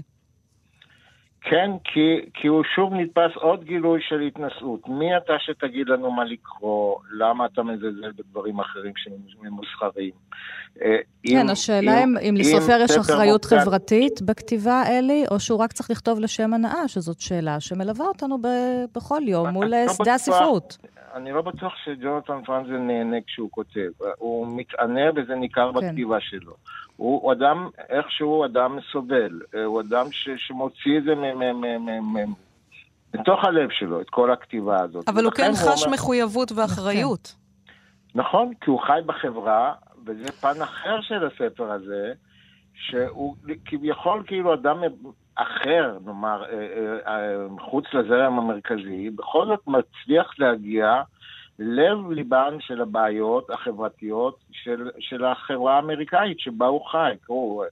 כן, כי, כי הוא שוב נתפס עוד גילוי של התנשאות. מי אתה שתגיד לנו מה לקרוא? למה אתה מזלזל בדברים אחרים שממוסחרים? אה, כן, השאלה אם, אם, אם לסופר יש אחריות מוקד... חברתית בכתיבה, אלי, או שהוא רק צריך לכתוב לשם הנאה, שזאת שאלה שמלווה אותנו ב, בכל יום מול לא שדה הספרות. אני לא בטוח שג'ונתן פרנזן נהנה כשהוא כותב. הוא מתענה וזה ניכר כן. בכתיבה שלו. הוא, הוא אדם, איכשהו אדם סובל. הוא אדם ש, שמוציא את זה מתוך הלב שלו, את כל הכתיבה הזאת. אבל הוא כן חש אומר... מחויבות ואחריות. נכון, כי הוא חי בחברה, וזה פן אחר של הספר הזה, שהוא כביכול כאילו אדם אחר, נאמר, אה, אה, אה, חוץ לזרם המרכזי, בכל זאת מצליח להגיע לב ליבן של הבעיות החברתיות של, של החברה האמריקאית שבה הוא חי. קראו,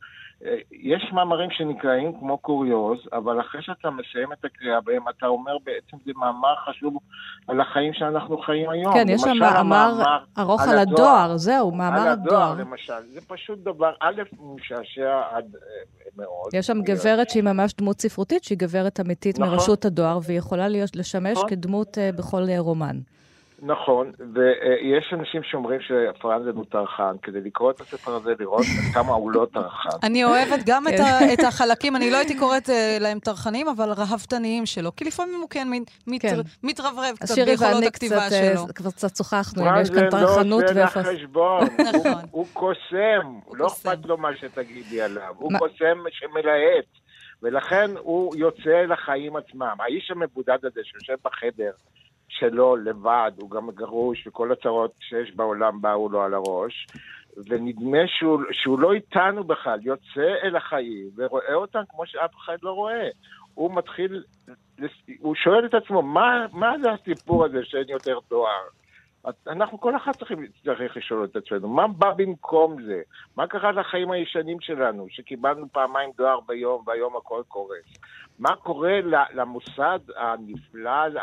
יש מאמרים שנקראים כמו קוריוז, אבל אחרי שאתה מסיים את הקריאה בהם, אתה אומר בעצם זה מאמר חשוב על החיים שאנחנו חיים היום. כן, יש שם מאמר ארוך על, על הדואר, הדואר, זהו, מאמר על הדואר. על הדואר, למשל. זה פשוט דבר, א', משעשע עד אה, מאוד. יש שם גברת שהיא ממש דמות ספרותית, שהיא גברת אמיתית נכון. מרשות הדואר, והיא יכולה להיות, לשמש נכון. כדמות uh, בכל uh, רומן. נכון, ויש אנשים שאומרים שפרנזן הוא טרחן, כדי לקרוא את הספר הזה, לראות כמה הוא לא טרחן. אני אוהבת גם את, ה, את החלקים, אני לא הייתי קוראת אה, להם טרחנים, אבל רהבתניים שלו, כי לפעמים הוא כן, כן. מתרברב קצת ביכולות הכתיבה אה, שלו. כבר קצת שוחחנו, אם יש כאן טרחנות ואיפה... פרנזן לא עושה לך חשבון. הוא, קוסם, לא אכפת לו מה שתגידי עליו, הוא קוסם שמלהט. ולכן הוא יוצא לחיים עצמם. האיש המבודד הזה שיושב בחדר שלו לבד, הוא גם גרוש, וכל הצרות שיש בעולם באו לו על הראש, ונדמה שהוא, שהוא לא איתנו בכלל, יוצא אל החיים ורואה אותם כמו שאף אחד לא רואה. הוא מתחיל, הוא שואל את עצמו, מה, מה זה הסיפור הזה שאין יותר תואר? אנחנו כל אחד צריכים, צריך לשאול את עצמנו, מה בא במקום זה? מה קרה לחיים הישנים שלנו, שקיבלנו פעמיים דואר ביום והיום הכל קורס? מה קורה למוסד הנפלא,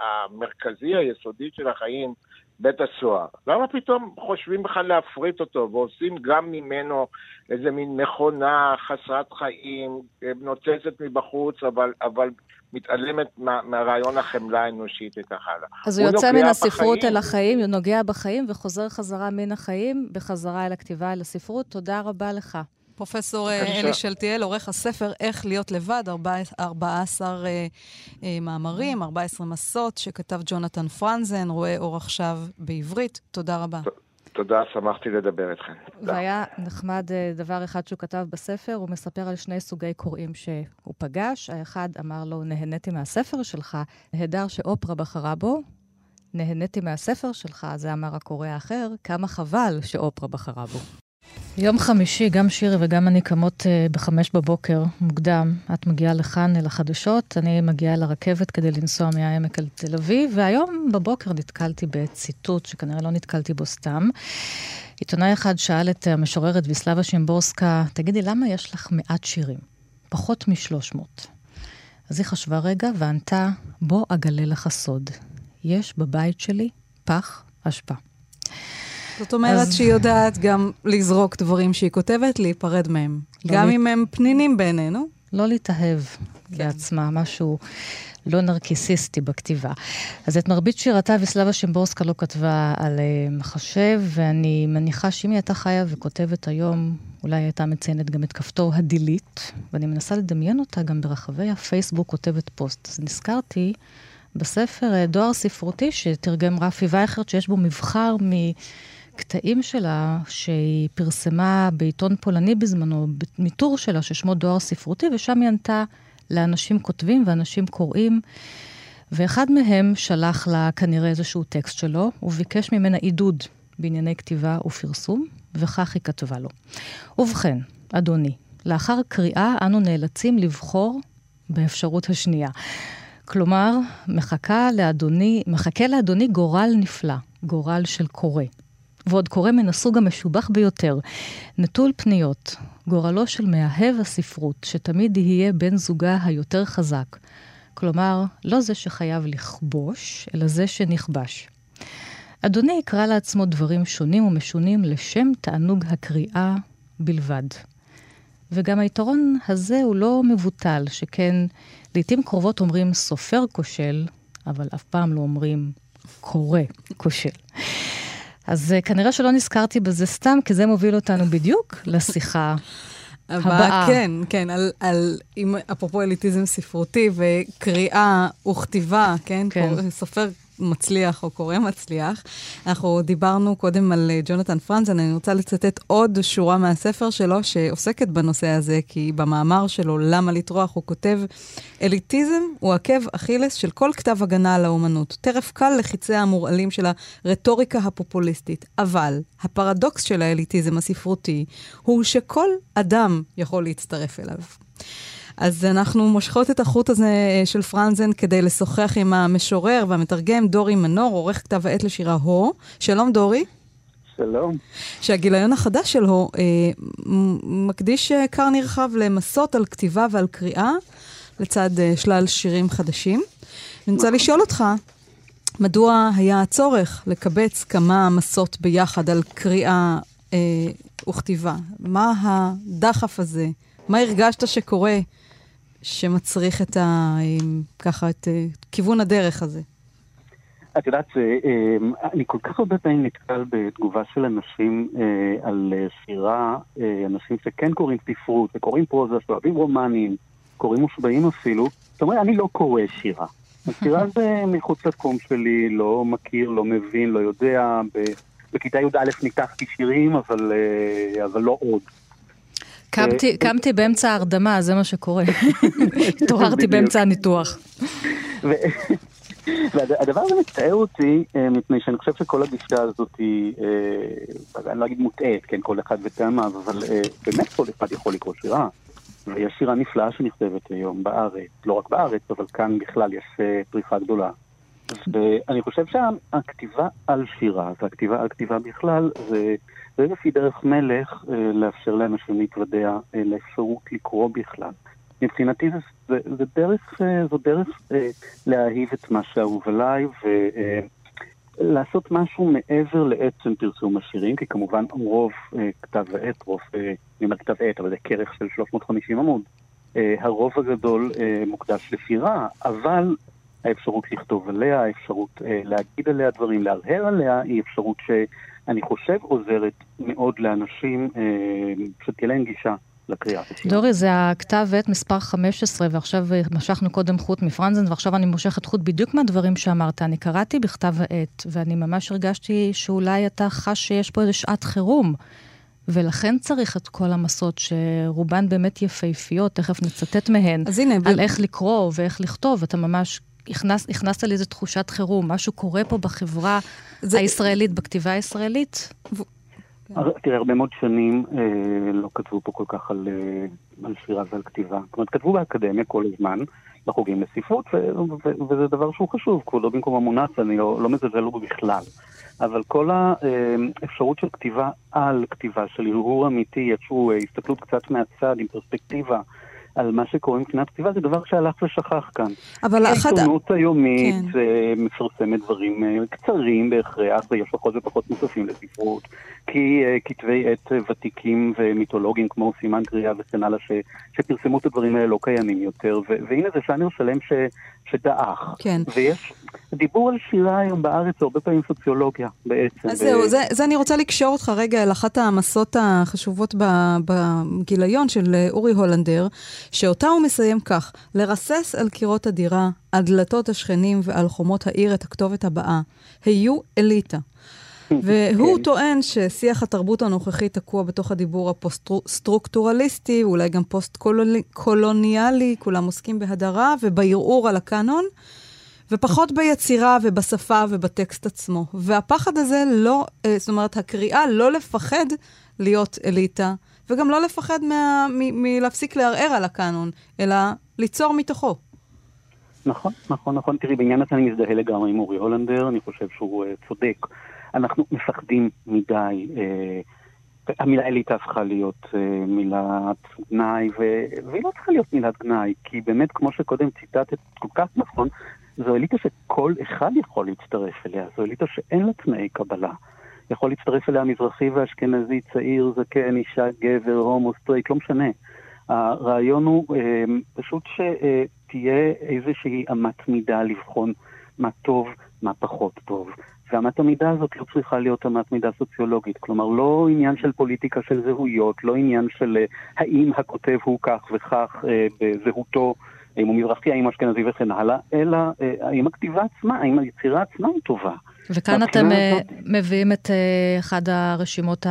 המרכזי, היסודי של החיים, בית הסוהר? למה פתאום חושבים בכלל להפריט אותו ועושים גם ממנו איזה מין מכונה חסרת חיים, נוצצת מבחוץ, אבל, אבל מתעלמת מה, מהרעיון החמלה האנושית וכך הלאה. אז הוא, הוא יוצא מן הספרות בחיים. אל החיים, הוא נוגע בחיים וחוזר חזרה מן החיים, בחזרה אל הכתיבה, אל הספרות. תודה רבה לך. פרופסור אה, אלי שלטיאל, עורך הספר איך להיות לבד, 14 אה, אה, מאמרים, 14 מסות שכתב ג'ונתן פרנזן, רואה אור עכשיו בעברית. תודה רבה. תודה, שמחתי לדבר איתכם. והיה נחמד דבר אחד שהוא כתב בספר, הוא מספר על שני סוגי קוראים שהוא פגש. האחד אמר לו, נהניתי מהספר שלך, נהדר שאופרה בחרה בו. נהניתי מהספר שלך, זה אמר הקורא האחר, כמה חבל שאופרה בחרה בו. יום חמישי, גם שירי וגם אני קמות uh, בחמש בבוקר, מוקדם. את מגיעה לכאן, אל החדשות, אני מגיעה לרכבת כדי לנסוע מהעמק על תל אביב, והיום בבוקר נתקלתי בציטוט שכנראה לא נתקלתי בו סתם. עיתונאי אחד שאל את המשוררת ויסלבה שימבורסקה, תגידי, למה יש לך מעט שירים? פחות משלוש מאות. אז היא חשבה רגע וענתה, בוא אגלה לך סוד. יש בבית שלי פח אשפה. זאת אומרת אז... שהיא יודעת גם לזרוק דברים שהיא כותבת, להיפרד מהם. לא גם לי... אם הם פנינים בעינינו. לא להתאהב כן. בעצמה, משהו לא נרקיסיסטי בכתיבה. אז את מרבית שירתה וסלבה שימבורסקה לא כתבה על uh, מחשב, ואני מניחה שאם היא הייתה חיה וכותבת היום, אולי היא הייתה מציינת גם את כפתור הדילית, ואני מנסה לדמיין אותה גם ברחבי הפייסבוק כותבת פוסט. אז נזכרתי בספר אה, דואר ספרותי שתרגם רפי וייכרט, שיש בו מבחר מ... קטעים שלה שהיא פרסמה בעיתון פולני בזמנו, מטור שלה ששמו דואר ספרותי, ושם היא ענתה לאנשים כותבים ואנשים קוראים. ואחד מהם שלח לה כנראה איזשהו טקסט שלו, וביקש ממנה עידוד בענייני כתיבה ופרסום, וכך היא כתבה לו. ובכן, אדוני, לאחר קריאה אנו נאלצים לבחור באפשרות השנייה. כלומר, מחכה לאדוני, מחכה לאדוני גורל נפלא, גורל של קורא. ועוד קורא מן הסוג המשובח ביותר, נטול פניות, גורלו של מאהב הספרות, שתמיד יהיה בן זוגה היותר חזק. כלומר, לא זה שחייב לכבוש, אלא זה שנכבש. אדוני יקרא לעצמו דברים שונים ומשונים לשם תענוג הקריאה בלבד. וגם היתרון הזה הוא לא מבוטל, שכן לעתים קרובות אומרים סופר כושל, אבל אף פעם לא אומרים קורא כושל. אז uh, כנראה שלא נזכרתי בזה סתם, כי זה מוביל אותנו בדיוק לשיחה הבאה. כן, כן, על, על, עם, אפרופו אליטיזם ספרותי וקריאה וכתיבה, כן? כן. סופר מצליח או קורא מצליח. אנחנו דיברנו קודם על אה, ג'ונתן פרנזן, אני רוצה לצטט עוד שורה מהספר שלו שעוסקת בנושא הזה, כי במאמר שלו, למה לטרוח, הוא כותב, אליטיזם הוא עקב אכילס של כל כתב הגנה על האומנות. טרף קל לחיצי המורעלים של הרטוריקה הפופוליסטית. אבל הפרדוקס של האליטיזם הספרותי הוא שכל אדם יכול להצטרף אליו. אז אנחנו מושכות את החוט הזה אה, של פרנזן כדי לשוחח עם המשורר והמתרגם דורי מנור, עורך כתב העת לשירה הו. שלום דורי. שלום. שהגיליון החדש שלו אה, מקדיש אה, כר נרחב למסות על כתיבה ועל קריאה, לצד אה, שלל שירים חדשים. אני רוצה לשאול אותך, מדוע היה הצורך לקבץ כמה מסות ביחד על קריאה אה, וכתיבה? מה הדחף הזה? מה הרגשת שקורה שמצריך את ה... ככה, את כיוון הדרך הזה? את יודעת, אמ, אני כל כך הרבה פעמים נתקל בתגובה של אנשים אה, על אה, שירה, אה, אנשים שכן קוראים ספרות וקוראים פרוזה, שאוהבים רומנים, קוראים מושבעים אפילו, זאת אומרת, אני לא קורא שירה. השירה זה מחוץ לתחום שלי, לא מכיר, לא מבין, לא יודע. בכיתה י"א ניתחתי שירים, אבל, אבל לא עוד. קמתי, קמתי באמצע ההרדמה, זה מה שקורה. התעוררתי באמצע הניתוח. והדבר הזה מצטער אותי, אה, מפני שאני חושב שכל הגישה הזאת היא, אה, אני לא אגיד מוטעית, כן, כל אחד וטעמיו, אבל אה, באמת כל אחד יכול לקרוא שירה. ויש שירה נפלאה שנכתבת היום בארץ, לא רק בארץ, אבל כאן בכלל יש פריחה גדולה. ואני חושב שהכתיבה על שירה, והכתיבה על כתיבה בכלל, זה, זה איזושהי דרך מלך לאפשר לאנשים להתוודע לאפשרות לקרוא בכלל. מבחינתי זה, זה, זה דרך, אה, זו דרך אה, להאהיב את מה שאהוב עליי ולעשות משהו מעבר לעצם פרסום השירים, כי כמובן רוב אה, כתב העת, רוב, אני אומר כתב העת, אבל זה כרך של 350 עמוד, הרוב הגדול מוקדש לשירה, אבל האפשרות לכתוב עליה, האפשרות להגיד עליה דברים, להרהר עליה, היא אפשרות שאני חושב עוזרת מאוד לאנשים שתהיה להם גישה לקריאה. דורי, זה הכתב עת מספר 15, ועכשיו אה, משכנו קודם חוט מפרנזן, ועכשיו אני מושכת חוט בדיוק מהדברים שאמרת. אני קראתי בכתב העת, ואני ממש הרגשתי שאולי אתה חש שיש פה איזו שעת חירום. ולכן צריך את כל המסות שרובן באמת יפהפיות, תכף נצטט מהן, אז הנה, על ב... איך לקרוא ואיך לכתוב. אתה ממש הכנס, הכנסת לי איזו תחושת חירום, משהו קורה פה בחברה זה... הישראלית, בכתיבה הישראלית. ו... כן. תראה, הרבה מאוד שנים אה, לא כתבו פה כל כך על, אה, על שירה ועל כתיבה. זאת אומרת, כתבו באקדמיה כל הזמן, בחוגים לספרות, וזה דבר שהוא חשוב, כבודו במקום המונץ, אני לא, לא מזלזל בו בכלל. אבל כל האפשרות של כתיבה על כתיבה, של הרהור אמיתי, איזושהי אה, הסתכלות קצת מהצד, עם פרספקטיבה, על מה שקורה מבחינת כתיבה, זה דבר שהלך ושכח כאן. אבל אחת... העיתונות היומית כן. אה, מפרסמת דברים אה, קצרים בהכרח, ויש פחות ופחות מוספים לספרות, כי uh, כתבי עת ותיקים ומיתולוגיים כמו סימן קריאה וכן הלאה, ש, שפרסמו את הדברים האלה לא קיימים יותר, ו, והנה זה שאנר שלם ש, שדעך. כן. ויש דיבור על שירה היום בארץ, הרבה פעמים סוציולוגיה בעצם. אז. זהו, זה, זה אני רוצה לקשור אותך רגע אל אחת המסות החשובות בגיליון של אורי הולנדר, שאותה הוא מסיים כך: לרסס על קירות הדירה, על דלתות השכנים ועל חומות העיר את הכתובת הבאה. היו אליטה. והוא כן. טוען ששיח התרבות הנוכחי תקוע בתוך הדיבור הפוסט-סטרוקטורליסטי, אולי גם פוסט-קולוניאלי, כולם עוסקים בהדרה ובערעור על הקאנון, ופחות ביצירה ובשפה ובטקסט עצמו. והפחד הזה לא, אה, זאת אומרת, הקריאה לא לפחד להיות אליטה, וגם לא לפחד מה, מ, מלהפסיק לערער על הקאנון, אלא ליצור מתוכו. נכון, נכון, נכון. תראי, בעניין הזה אני מזדהה לגמרי עם אורי הולנדר, אני חושב שהוא uh, צודק. אנחנו מפחדים מדי. Uh, המילה אליטה הפכה להיות uh, מילת גנאי. והיא לא צריכה להיות מילת גנאי, כי באמת, כמו שקודם ציטטת כל כך נכון, זו אליטה שכל אחד יכול להצטרף אליה, זו אליטה שאין לה תנאי קבלה. יכול להצטרף אליה מזרחי ואשכנזי, צעיר, זקן, אישה, גבר, הומו, סטרייט, לא משנה. הרעיון הוא אה, פשוט שתהיה איזושהי אמת מידה לבחון מה טוב, מה פחות טוב. ואמת המידה הזאת לא צריכה להיות אמת מידה סוציולוגית. כלומר, לא עניין של פוליטיקה של זהויות, לא עניין של אה, האם הכותב הוא כך וכך אה, בזהותו, האם הוא מזרחי, האם אשכנזי וכן הלאה, אלא אה, האם הכתיבה עצמה, האם היצירה עצמה היא טובה. וכאן אתם אה, הזאת... מביאים את uh, אחד הרשימות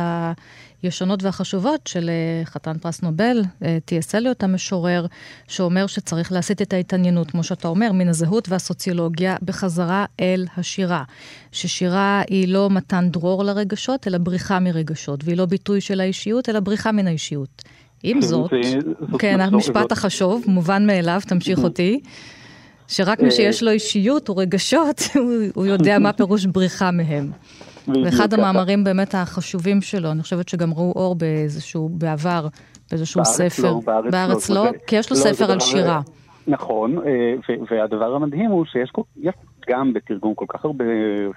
הישנות והחשובות של uh, חתן פרס נובל, טי.אס. אליוט המשורר, שאומר שצריך להסיט את ההתעניינות, כמו שאתה אומר, מן הזהות והסוציולוגיה, בחזרה אל השירה. ששירה היא לא מתן דרור לרגשות, אלא בריחה מרגשות, והיא לא ביטוי של האישיות, אלא בריחה מן האישיות. עם כן, זאת, כן, המשפט החשוב, מובן מאליו, תמשיך אותי. שרק מי שיש לו אישיות או רגשות, הוא יודע מה פירוש בריחה מהם. ואחד המאמרים באמת החשובים שלו, אני חושבת שגם ראו אור באיזשהו, בעבר, באיזשהו ספר. לא, בארץ לא, כי יש לו לא, ספר על שירה. נכון, אה, והדבר המדהים הוא שיש גם בתרגום כל כך הרבה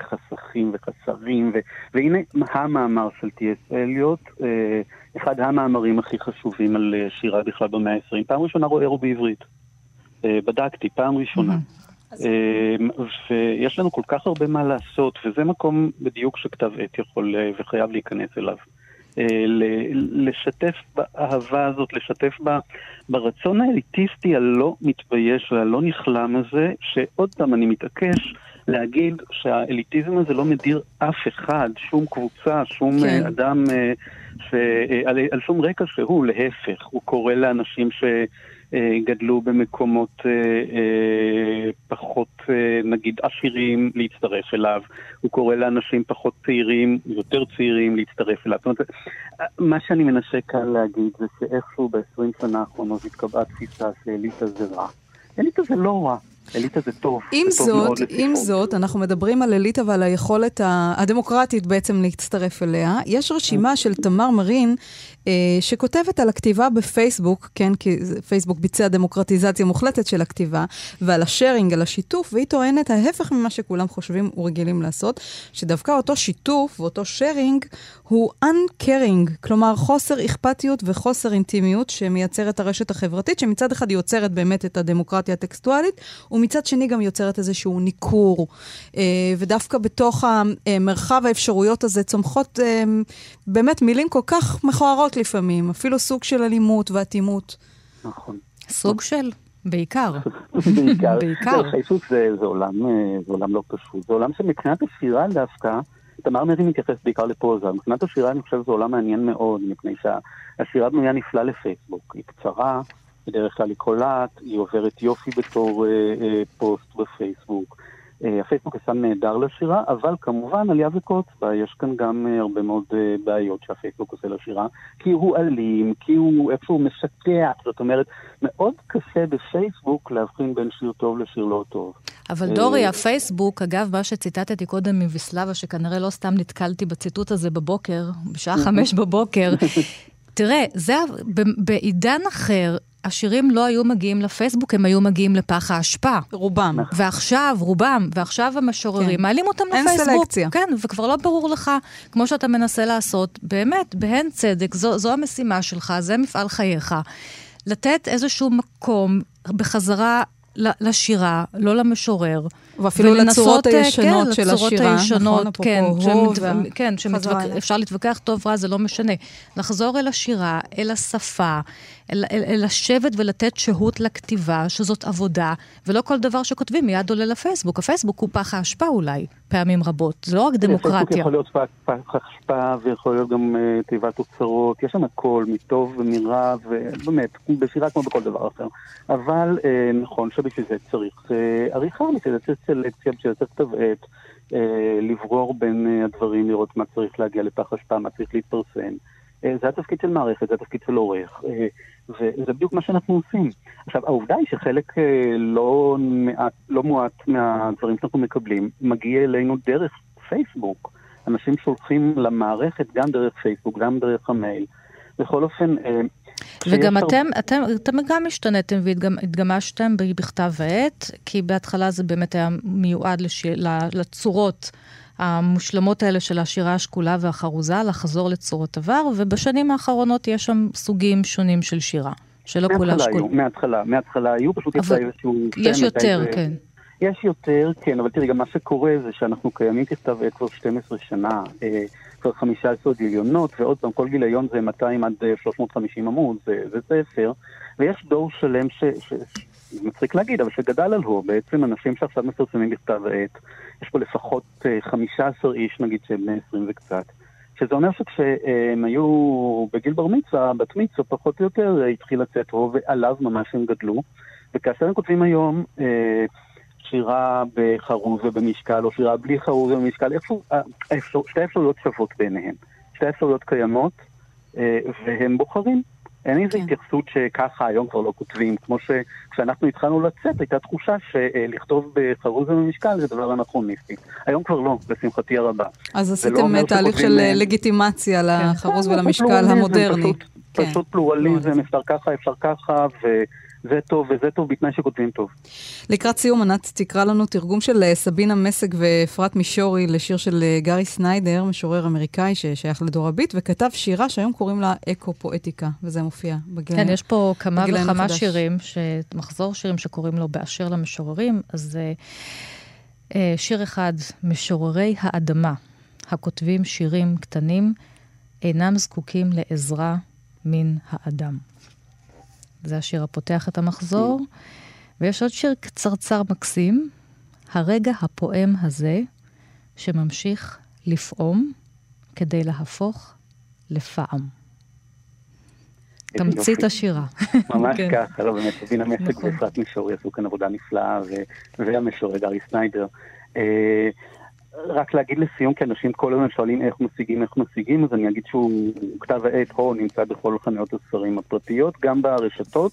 חסכים וחסרים, והנה המאמר של טי.אס. אליוט, אה, אחד המאמרים הכי חשובים על אה, שירה בכלל במאה ה-20. פעם ראשונה רואה הוא בעברית. בדקתי, פעם ראשונה. ויש לנו כל כך הרבה מה לעשות, וזה מקום בדיוק שכתב עת יכול וחייב להיכנס אליו. לשתף באהבה הזאת, לשתף ברצון האליטיסטי הלא מתבייש והלא נכלם הזה, שעוד פעם אני מתעקש להגיד שהאליטיזם הזה לא מדיר אף אחד, שום קבוצה, שום כן. אדם, ש... על, על שום רקע שהוא, להפך, הוא קורא לאנשים ש... גדלו במקומות אה, אה, פחות, אה, נגיד, עשירים להצטרף אליו. הוא קורא לאנשים פחות צעירים, יותר צעירים, להצטרף אליו. זאת אומרת, מה שאני מנסה כאן להגיד זה שאיכשהו ב-20 שנה האחרונות התקבעה תפיסה שאליטה זה רע. אליטה זה לא רע. אליטה זה טוב. עם זה זאת, טוב עם זאת, אנחנו מדברים על אליטה ועל היכולת הדמוקרטית בעצם להצטרף אליה. יש רשימה של תמר מרין אה, שכותבת על הכתיבה בפייסבוק, כן, כי פייסבוק ביצע דמוקרטיזציה מוחלטת של הכתיבה, ועל השארינג, על השיתוף, והיא טוענת ההפך ממה שכולם חושבים ורגילים לעשות, שדווקא אותו שיתוף ואותו שארינג הוא uncaring, כלומר חוסר אכפתיות וחוסר אינטימיות שמייצרת הרשת החברתית, שמצד אחד יוצרת באמת את הדמוקרטיה הטקסטואלית, ומצד שני גם יוצרת איזשהו ניכור. אה, ודווקא בתוך המרחב האפשרויות הזה צומחות אה, באמת מילים כל כך מכוערות לפעמים, אפילו סוג של אלימות ואטימות. נכון. סוג של? בעיקר. בעיקר. בעיקר. חייסות זה, זה, עולם, אה, זה עולם לא פשוט. זה עולם שמבחינת השירה דווקא, תמר מרי מתייחס בעיקר לפוזה. מבחינת השירה אני חושב שזה עולם מעניין מאוד, מפני שהשירה בנויה נפלא לפייסבוק. היא קצרה, בדרך כלל היא קולעת, היא עוברת יופי בתור אה, אה, פוסט בפייסבוק. אה, הפייסבוק עשה נהדר לשירה, אבל כמובן עלייה וקוץ בה, יש כאן גם אה, הרבה מאוד אה, בעיות שהפייסבוק עושה לשירה, כי הוא אלים, כי הוא איפה הוא משקע, זאת אומרת, מאוד קשה בפייסבוק להבחין בין שיר טוב לשיר לא טוב. אבל דורי, הפייסבוק, אגב, מה שציטטתי קודם מוויסלבה, שכנראה לא סתם נתקלתי בציטוט הזה בבוקר, בשעה חמש בבוקר, תראה, זה בעידן אחר, השירים לא היו מגיעים לפייסבוק, הם היו מגיעים לפח האשפה. רובם. ועכשיו, רובם, ועכשיו המשוררים כן. מעלים אותם אין לפייסבוק. אין סלקציה. כן, וכבר לא ברור לך, כמו שאתה מנסה לעשות, באמת, בהן צדק, זו, זו המשימה שלך, זה מפעל חייך. לתת איזשהו מקום בחזרה לשירה, לא למשורר. ואפילו לצורות אה, הישנות כן, של השירה, הישנות, נכון, כן, שמתו... כן, שאפשר להתווכח טוב רע, זה לא משנה. לחזור אל השירה, אל השפה, אל, אל, אל לשבת ולתת שהות לכתיבה, שזאת עבודה, ולא כל דבר שכותבים מיד עולה לפייסבוק. הפייסבוק הוא פח האשפה אולי, פעמים רבות. זה לא רק דמוקרטיה. פייסבוק יכול להיות פח האשפה, ויכול להיות גם uh, תיבת אוצרות, יש שם הכל, מטוב ומרע, ובאמת, בשירה כמו בכל דבר אחר. אבל uh, נכון שבשביל זה צריך uh, עריכה, בשביל זה צריך סלקציה, בשביל צריך כתב עת, לברור בין uh, הדברים, לראות מה צריך להגיע לפח אשפה, מה צריך להתפרסם. Uh, זה התפקיד של מערכת, זה התפקיד של עורך. Uh, וזה בדיוק מה שאנחנו עושים. עכשיו, העובדה היא שחלק אה, לא, מעט, לא מועט מהדברים שאנחנו מקבלים מגיע אלינו דרך פייסבוק. אנשים שולחים למערכת גם דרך פייסבוק, גם דרך המייל. בכל אופן... אה, וגם אתם, אתם, אתם גם השתנתם והתגמשתם בכתב העת, כי בהתחלה זה באמת היה מיועד לש... לצורות המושלמות האלה של השירה השקולה והחרוזה, לחזור לצורות עבר, ובשנים האחרונות יש שם סוגים שונים של שירה, שלא כולה שקולה. מההתחלה, מההתחלה היו, פשוט יצא איזשהו... יש יותר, ו... כן. יש יותר, כן, אבל תראי, גם מה שקורה זה שאנחנו קיימים ככתב עת כבר 12 שנה, אה, כבר 15 גיליונות, ועוד פעם, כל גיליון זה 200 עד 350 עמוד, זה, זה ספר, ויש דור שלם ש... ש... מצחיק להגיד, אבל שגדל על הוא, בעצם אנשים שעכשיו מפרסמים בכתב העת, יש פה לפחות 15 אה, איש נגיד שהם בני 20 וקצת. שזה אומר שכשהם היו בגיל בר מצווה, בת מצווה פחות או יותר, התחיל לצאת רוב, ועליו ממש הם גדלו. וכאשר הם כותבים היום אה, שירה בחרוז ובמשקל, או שירה בלי חרוז ובמשקל, איפה, אה, שתי אפשרויות שוות ביניהם. שתי אפשרויות קיימות, אה, והם בוחרים. אין איזו כן. התייחסות שככה היום כבר לא כותבים. כמו שכשאנחנו התחלנו לצאת, הייתה תחושה שלכתוב בחרוז ובמשקל זה דבר אנכרוניסטי. היום כבר לא, לשמחתי הרבה. אז עשיתם לא תהליך של אה, לגיטימציה לחרוז כן, ולמשקל המודרני. פשוט, כן. פשוט פלורליזם, אפשר ככה, אפשר ככה, ו... זה טוב, וזה טוב בתנאי שכותבים טוב. לקראת סיום, ענת תקרא לנו תרגום של אה, סבינה מסק ואפרת מישורי לשיר של אה, גארי סניידר, משורר אמריקאי ששייך לדור הביט, וכתב שירה שהיום קוראים לה אקו-פואטיקה, וזה מופיע בגיל כן, יש פה כמה וכמה מחדש. שירים, ש- מחזור שירים שקוראים לו באשר למשוררים, אז אה, אה, שיר אחד, משוררי האדמה, הכותבים שירים קטנים, אינם זקוקים לעזרה מן האדם. זה השיר הפותח את המחזור. ויש עוד שיר קצרצר מקסים, הרגע הפועם הזה, שממשיך לפעום כדי להפוך לפעם. תמצית. השירה. ממש כן. ככה, לא באמת, סבינה מסק. ואפרת מישורי עשו כאן עבודה נפלאה, והמשורר גארי סניידר. אה, רק להגיד לסיום, כי אנשים כל הזמן שואלים איך משיגים, איך משיגים, אז אני אגיד שהוא, כתב העת הו נמצא בכל חנויות הספרים הפרטיות, גם ברשתות.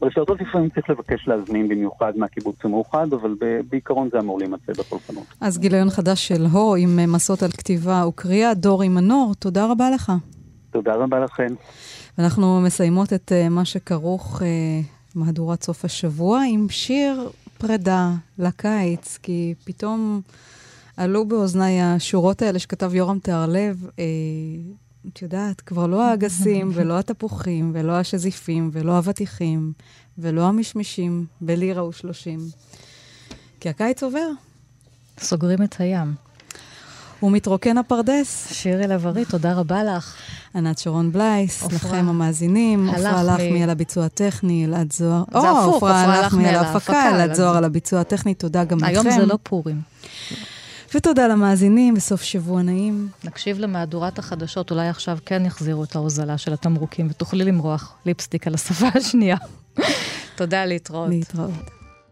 ברשתות לפעמים צריך לבקש להזמין במיוחד מהקיבוץ המאוחד, אבל בעיקרון זה אמור להימצא בכל חנות. אז גיליון חדש של הו עם אה, מסות על כתיבה וקריאה, דורי מנור, תודה רבה לך. תודה רבה לכם. אנחנו מסיימות את uh, מה שכרוך uh, מהדורת סוף השבוע עם שיר פרידה לקיץ, כי פתאום עלו באוזניי השורות האלה שכתב יורם תהרלב. אה, את יודעת, כבר לא האגסים ולא התפוחים ולא השזיפים ולא האבטיחים ולא המשמשים בלירה ושלושים. כי הקיץ עובר, סוגרים את הים. ומתרוקן הפרדס. שירי לב-ארי, תודה רבה לך. ענת שרון בלייס, עפרה. לכם המאזינים, עפרה לחמי על הביצוע הטכני, אלעד זוהר. זה הפוך, עפרה לחמי על ההפקה, אלעד זוהר זוהר. על הביצוע הטכני, תודה גם לכם. היום זה לא פורים. ותודה למאזינים, בסוף שבוע נעים. נקשיב למהדורת החדשות, אולי עכשיו כן יחזירו את ההוזלה של התמרוקים, ותוכלי למרוח ליפסטיק על השפה השנייה. תודה, להתראות. להתראות.